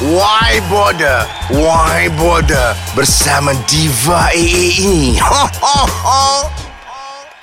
Why Border? Why Border? Bersama Diva AA ini. Ho, ho, ho.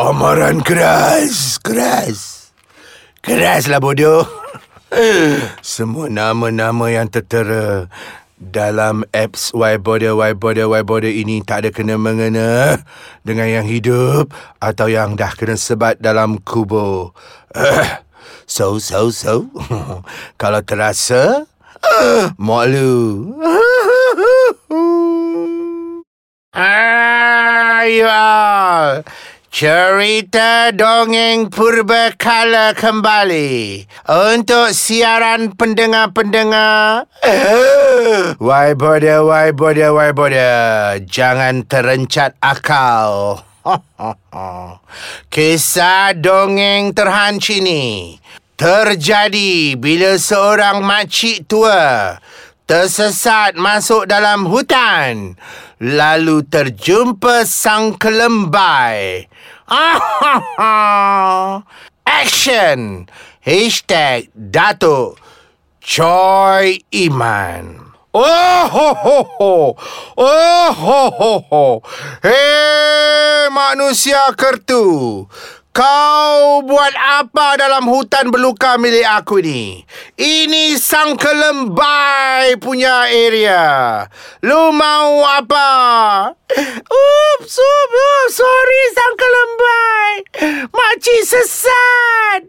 Amaran keras, keras. Keraslah bodoh. Semua nama-nama yang tertera dalam apps Why Border, Why Border, Why Border ini tak ada kena-mengena dengan yang hidup atau yang dah kena sebat dalam kubur. So, so, so. Kalau terasa, malu. Ayo, Cerita dongeng purbakala kembali untuk siaran pendengar-pendengar. Why bother, why bother, why bother? Jangan terencat akal. Kisah dongeng terhanci ni terjadi bila seorang makcik tua tersesat masuk dalam hutan lalu terjumpa sang kelembai. Action! Hashtag Datuk Choi Iman. Oh ho ho ho. Oh ho ho ho. Hei manusia kertu. Kau buat apa dalam hutan beluka milik aku ni? Ini sang kelembai punya area. Lu mau apa? Oops, oops, oops. sorry sang kelembai. Makcik sesat.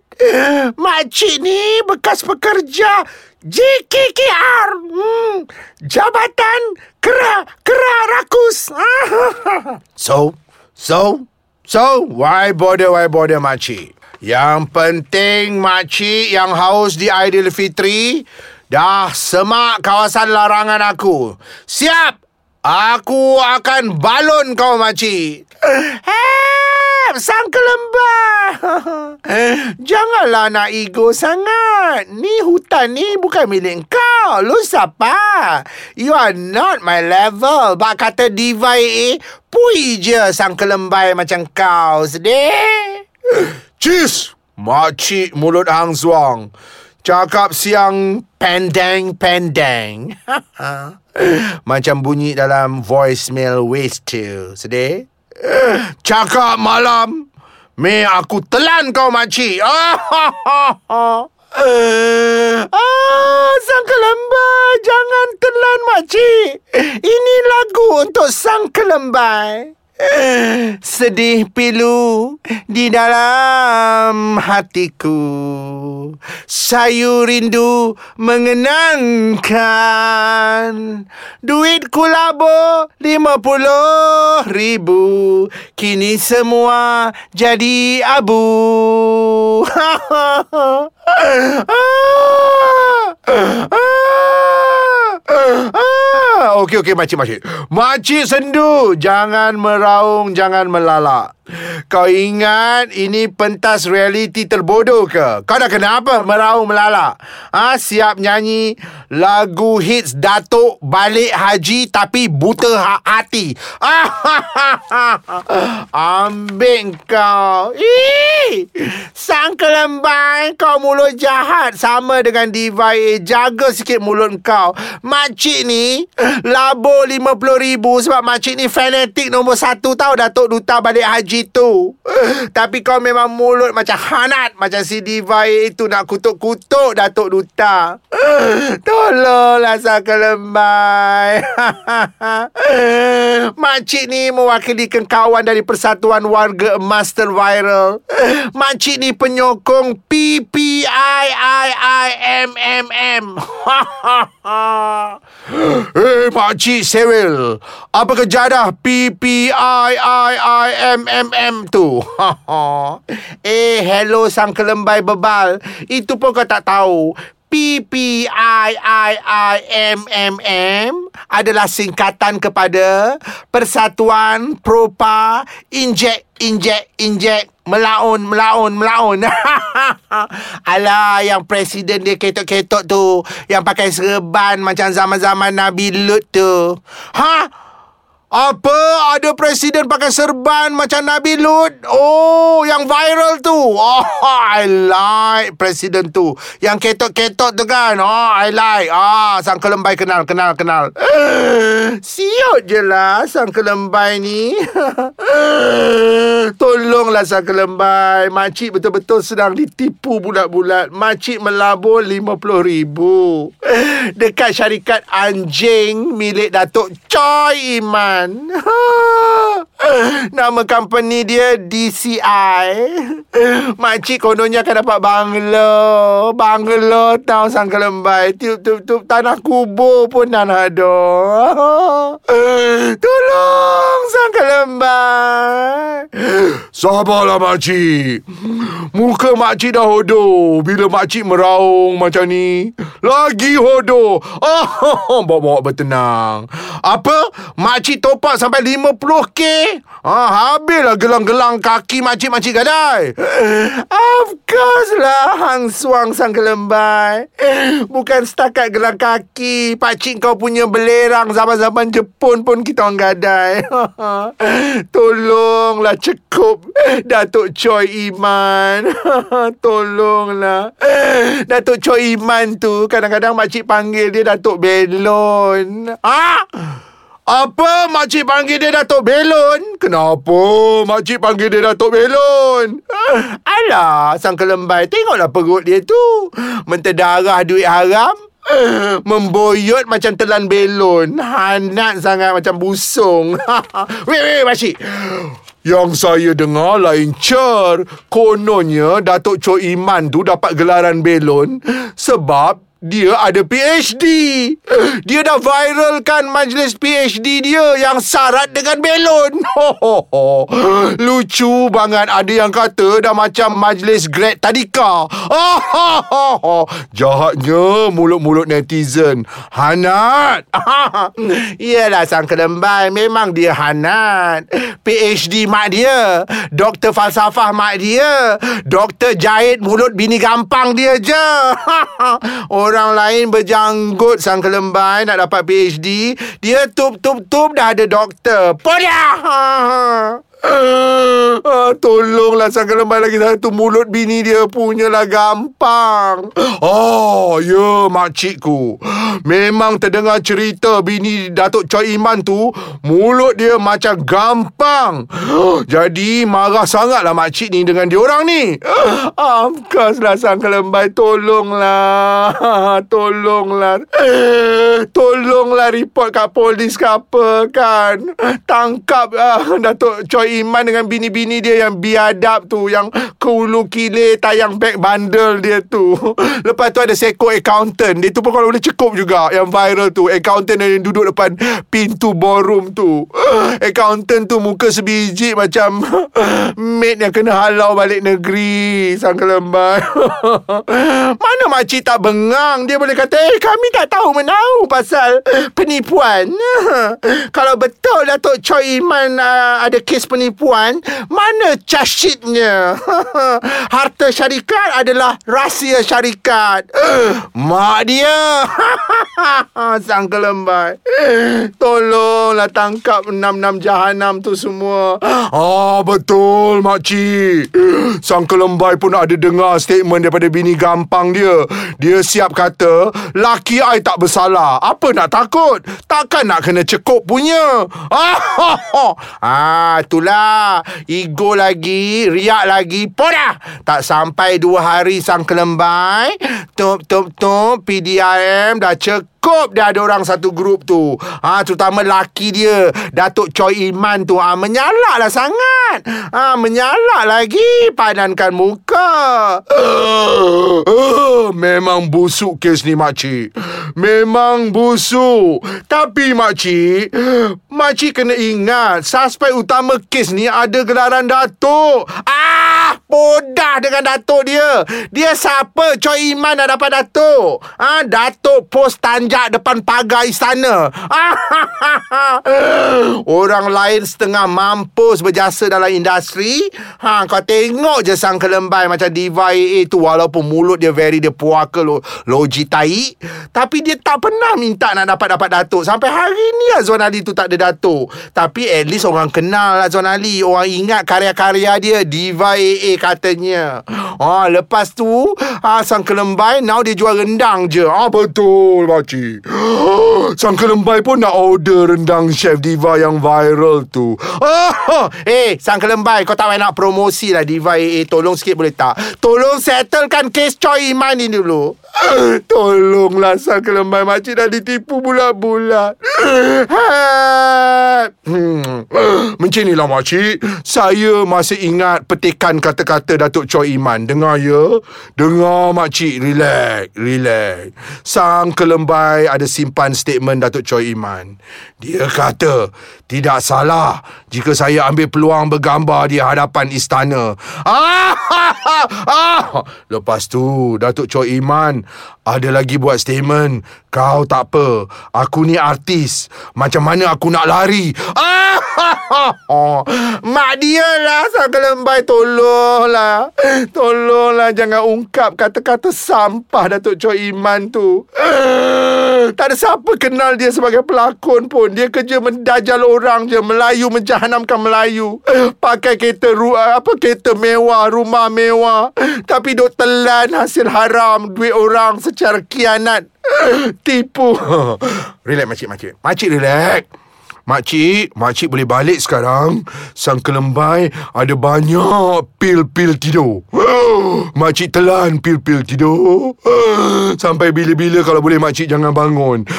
Makcik ni bekas pekerja JKKR. Hmm, Jabatan Kera Kera Rakus. so, so, So, why bother, why bother makcik? Yang penting makcik yang haus di Aidilfitri dah semak kawasan larangan aku. Siap! Aku akan balon kau makcik. Hep, sang kelembar. Janganlah nak ego sangat. Ni hutan ni bukan milik kau. Lu siapa? You are not my level. Bak kata diva AA, pui je sang kelembai macam kau. Sedih? Cheers! Makcik mulut hang zuang. Cakap siang pendeng-pendeng. Macam bunyi dalam voicemail waste tu. Sedih? Cakap malam. Me aku telan kau makcik. Ah, sang kelembai, jangan telan makcik. Ini lagu untuk sang kelembai. Sedih pilu di dalam hatiku Sayu rindu mengenangkan Duitku labo lima puluh ribu Kini semua jadi abu Okey, okey, makcik, makcik. Makcik sendu. Jangan meraung, jangan melalak. Kau ingat ini pentas realiti terbodoh ke? Kau dah kenapa meraung melalak? Ha, siap nyanyi lagu hits Datuk balik haji tapi buta ha- hati. Ambil kau. Ih, sang kelembai kau mulut jahat sama dengan Diva A. Jaga sikit mulut kau. Makcik ni labo RM50,000 sebab makcik ni fanatik nombor satu tau Datuk Duta balik haji tu. Tapi kau memang mulut macam hanat macam si Diva A itu nak kutuk-kutuk Datuk Duta. Tolonglah sang kelembai. Makcik ni mewakili kawan dari Persatuan Warga Emas Terviral. Makcik ni penyokong PPIIIMMM. Eh, makcik Cyril. Apa kejadah PPIIIMMM tu? eh, hello sang kelembai bebal. Itu pun kau tak tahu. PPIIIMMM adalah singkatan kepada Persatuan Propa Injek Injek Injek. Melaun Melaun Melaun. Alah yang presiden dia ketok-ketok tu. Yang pakai serban macam zaman-zaman Nabi Lut tu. Ha? Apa? Ada presiden pakai serban macam Nabi Lut? Oh, yang viral tu. Oh, I like presiden tu. Yang ketot-ketot tu kan? Oh, I like. Ah, sang kelembai kenal, kenal, kenal. Siut je lah sang kelembai ni. Tolonglah sang kelembai. Makcik betul-betul sedang ditipu bulat-bulat. Makcik melabur RM50,000. Dekat syarikat anjing milik Datuk Choi Iman. Iman. Nama company dia DCI. Makcik kononnya akan dapat banglo. Banglo tahu sang kelembai. Tiup-tiup tanah kubur pun dah ada. Tolong sang kelembai. Sabarlah makcik. Muka makcik dah hodoh. Bila makcik meraung macam ni. Lagi hodoh. Oh, bawa-bawa bertenang. Apa? Makcik topak sampai 50k? Ha, habislah gelang-gelang kaki makcik-makcik gadai. Of course lah, Hang Suang sang kelembai. Bukan setakat gelang kaki. Pakcik kau punya belerang zaman-zaman Jepun pun kita orang gadai. Tolonglah cekup Datuk Choi Iman. Tolonglah. Datuk Choi Iman tu kadang-kadang makcik panggil dia Datuk Belon. Ah! Apa makcik panggil dia Datuk Belon? Kenapa makcik panggil dia Datuk Belon? Alah, sang kelembai. Tengoklah perut dia tu. Menterdarah duit haram. Memboyot macam telan belon. Hanat sangat macam busung. wait, wait, makcik. Yang saya dengar lain cer. Kononnya Datuk Choi Iman tu dapat gelaran belon sebab dia ada PhD. Dia dah viralkan majlis PhD dia yang syarat dengan belon. Lucu banget. Ada yang kata dah macam majlis grad tadika. Jahatnya mulut-mulut netizen. Hanat. Yelah sang kelembai. Memang dia hanat. PhD mak dia. Doktor falsafah mak dia. Doktor jahit mulut bini gampang dia je. Orang lain berjanggut sang kelembai nak dapat PhD, dia tup-tup-tup dah ada doktor. Podah! Ah, tolonglah sang kelembai lagi satu mulut bini dia punyalah gampang. Oh, ya makcikku. Memang terdengar cerita bini Datuk Choi Iman tu mulut dia macam gampang. Jadi marah sangatlah makcik ni dengan dia orang ni. Amkaslah sang kelembai tolonglah. Tolonglah. Tolonglah report kat polis ke apa kan. Tangkap uh, Datuk Choi Iman dengan bini-bini dia yang biadab tu Yang kulu kile tayang back bundle dia tu Lepas tu ada seko accountant Dia tu pun kalau boleh cukup juga Yang viral tu. Accountant yang duduk depan pintu ballroom tu. Accountant tu muka sebiji macam Maid yang kena halau balik negeri Sang kelembar Mana makcik tak bengang? Dia boleh kata Eh kami tak tahu menahu pasal penipuan. Kalau betul Datuk Choi Iman uh, ada kes penipuan Mana charge sheetnya Harta syarikat adalah rahsia syarikat. Mak dia. Sang kelembai Tolonglah tangkap enam-enam jahanam tu semua. Ah betul makcik. Sang kelembai pun ada dengar statement daripada bini gampang dia Dia siap kata Laki I tak bersalah Apa nak takut Takkan nak kena cekup punya Ah, itulah lah Ego lagi Riak lagi Podah Tak sampai dua hari sang kelembai Tup tup tup PDIM dah cek cukup dia ada orang satu grup tu. Ha, terutama laki dia, Datuk Choi Iman tu. Ha, menyalak lah sangat. Ha, menyalak lagi. Padankan muka. Uh, memang busuk kes ni, makcik. Memang busuk. Tapi, makcik, makcik kena ingat, suspek utama kes ni ada gelaran Datuk. Ah! Podah dengan Datuk dia. Dia siapa? Choi Iman nak dapat Datuk? Ha, Datuk post tanjak depan pagar istana. Orang lain setengah mampus berjasa dalam industri. Ha, Kau tengok je sang kelembai macam Diva AA tu Walaupun mulut dia very dia puaka lo, logi tai Tapi dia tak pernah minta nak dapat-dapat Datuk. Sampai hari ni Azwan Ali tu tak ada Datuk. Tapi at least orang kenal Azwan Ali. Orang ingat karya-karya dia Diva AA katanya. Ah, lepas tu, ah, sang kelembai now dia jual rendang je. Ah, betul, makcik. Sang kelembai pun nak order rendang chef Diva yang viral tu. Ah, eh, sang kelembai, kau tak payah nak promosi lah Diva AA. Tolong sikit boleh tak? Tolong settlekan kes Choi Iman ni dulu. Tolonglah sang kelembai makcik dah ditipu bulat-bulat. Macam inilah makcik. Saya masih ingat petikan kata-kata Datuk Choi Iman. Dengar ya. Dengar makcik. Relax. Relax. Sang kelembai ada simpan statement Datuk Choi Iman. Dia kata, tidak salah jika saya ambil peluang bergambar di hadapan istana. Ah, ah. Lepas tu, Datuk Choi Iman ada lagi buat statement. Kau tak apa. Aku ni artis. Macam mana aku nak lari? Ah, Mak dia lah sang kelembai. Tolonglah. Tolonglah jangan ungkap kata-kata sampah Datuk Choi Iman tu. Tak ada siapa kenal dia sebagai pelakon pun. Dia kerja mendajal orang je. Melayu menjahanamkan Melayu. Pakai kereta ru- apa kereta mewah, rumah mewah. Tapi duk telan hasil haram duit orang secara kianat. Tipu. relax makcik, makcik. Makcik relax. Makcik, makcik boleh balik sekarang. Sang kelembai ada banyak pil-pil tidur. Makcik telan pil-pil tidur. Sampai bila-bila kalau boleh makcik jangan bangun.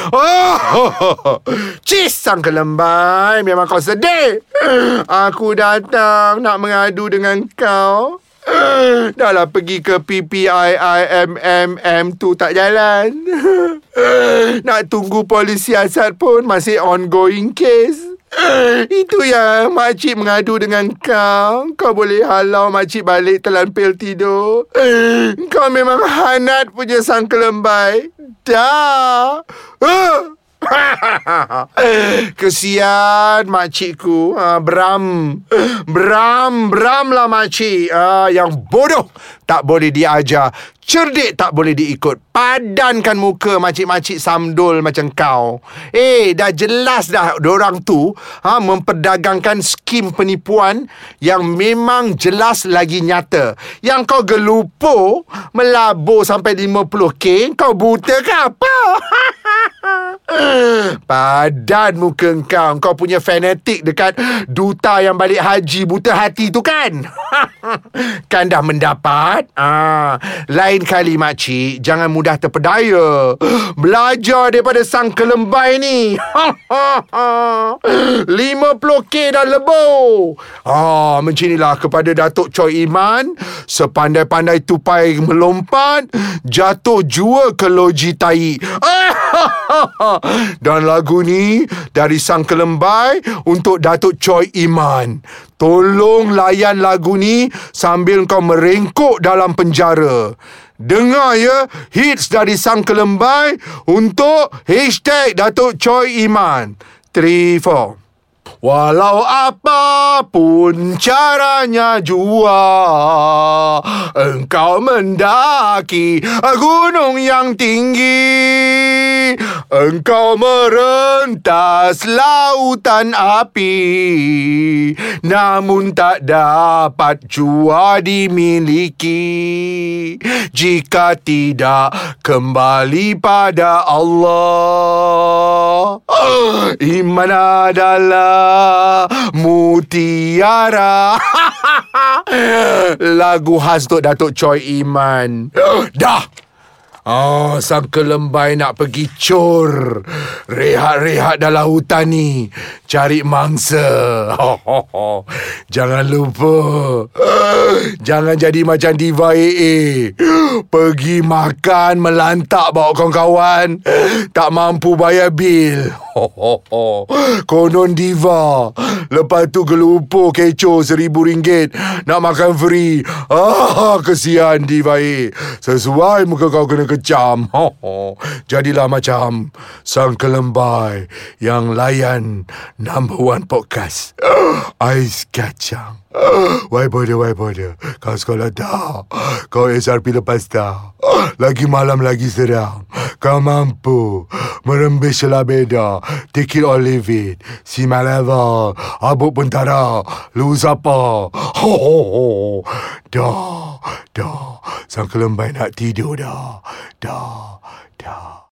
Cis sang kelembai, memang kau sedih. Aku datang nak mengadu dengan kau. Dah lah pergi ke PPIIMMM tu tak jalan. Nak tunggu polisi asat pun masih ongoing case. Itu yang makcik mengadu dengan kau. Kau boleh halau makcik balik telan pil tidur. Kau memang hanat punya sang kelembai. Dah. Kesian makcikku. Uh, Bram Bram Bram lah makcik. Uh, Yang bodoh Tak boleh diajar. Cerdik tak boleh diikut. Padankan muka makcik-makcik samdul macam kau. Eh dah jelas dah Diorang tu ha, Memperdagangkan skim penipuan Yang memang jelas lagi nyata. Yang kau gelupo Melabur sampai 50k Kau buta ke apa? Padan muka kau Kau punya fanatik dekat Duta yang balik haji Buta hati tu kan? Kan dah mendapat? Ah, Lain kali makcik Jangan mudah terpedaya. Belajar daripada sang kelembai ni. 50k dah lebur. Ah, Macam inilah kepada Datuk Choi Iman. Sepandai-pandai tupai melompat Jatuh jua ke loji tai Dan lagu ni dari sang kelembai untuk Datuk Choi Iman. Tolong layan lagu ni sambil kau merengkuk dalam penjara. Dengar ya hits dari sang kelembai untuk hashtag Datuk Choi Iman. 3, 4. Walau apapun caranya jua Engkau mendaki gunung yang tinggi. Engkau merentas lautan api Namun tak dapat jua dimiliki. Jika tidak kembali pada Allah. Iman adalah Mutiara Lagu khas untuk Datuk Choi Iman Dah Oh, sang kelembai nak pergi cur. Rehat-rehat dalam hutan ni. Cari mangsa. Jangan lupa. Jangan jadi macam Diva AA. Pergi makan melantak bawa kawan-kawan. Tak mampu bayar bil. Konon Diva. Lepas tu gelupo kecoh seribu ringgit. Nak makan free. Ah, kesian Diva AA. Sesuai muka kau kena kecam. Jadilah macam sang kelembai yang layan number one podcast. Ais kacang. Why bother, why bother? Kau sekolah dah. Kau SRP lepas dah. Lagi malam lagi serang. Kau mampu merembes celah beda. Take it or leave it. See my level. Abuk ada. Lu siapa? Ho, ho, ho. Dah, dah. Sang kelembai nak tidur dah. Dah, dah.